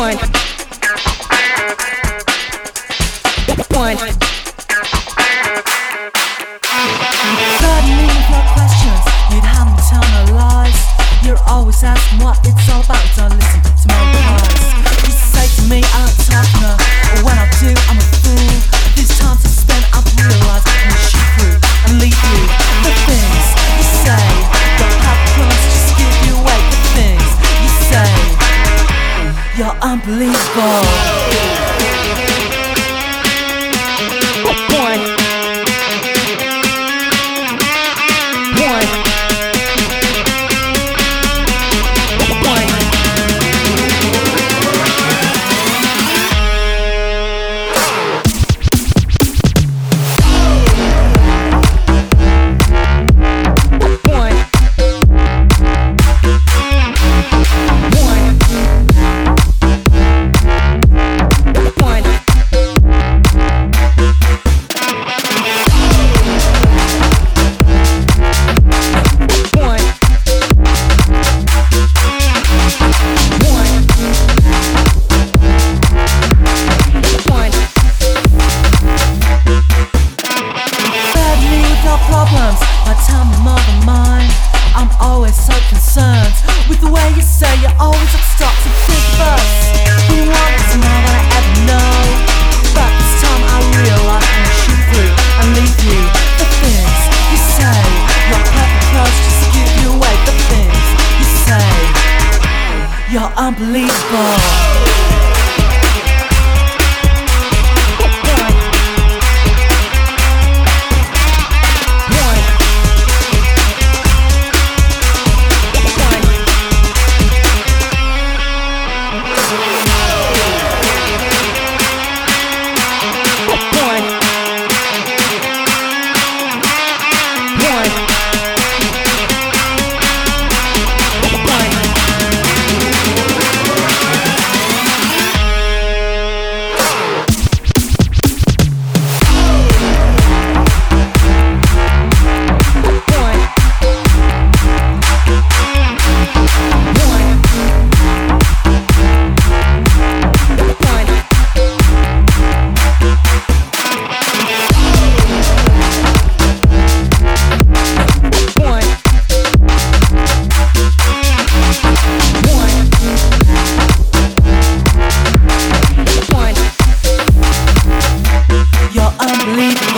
Suddenly, your questions, you'd haven't told no lies. You're always asking what it's all about, you're unbelievable. Unbelievable.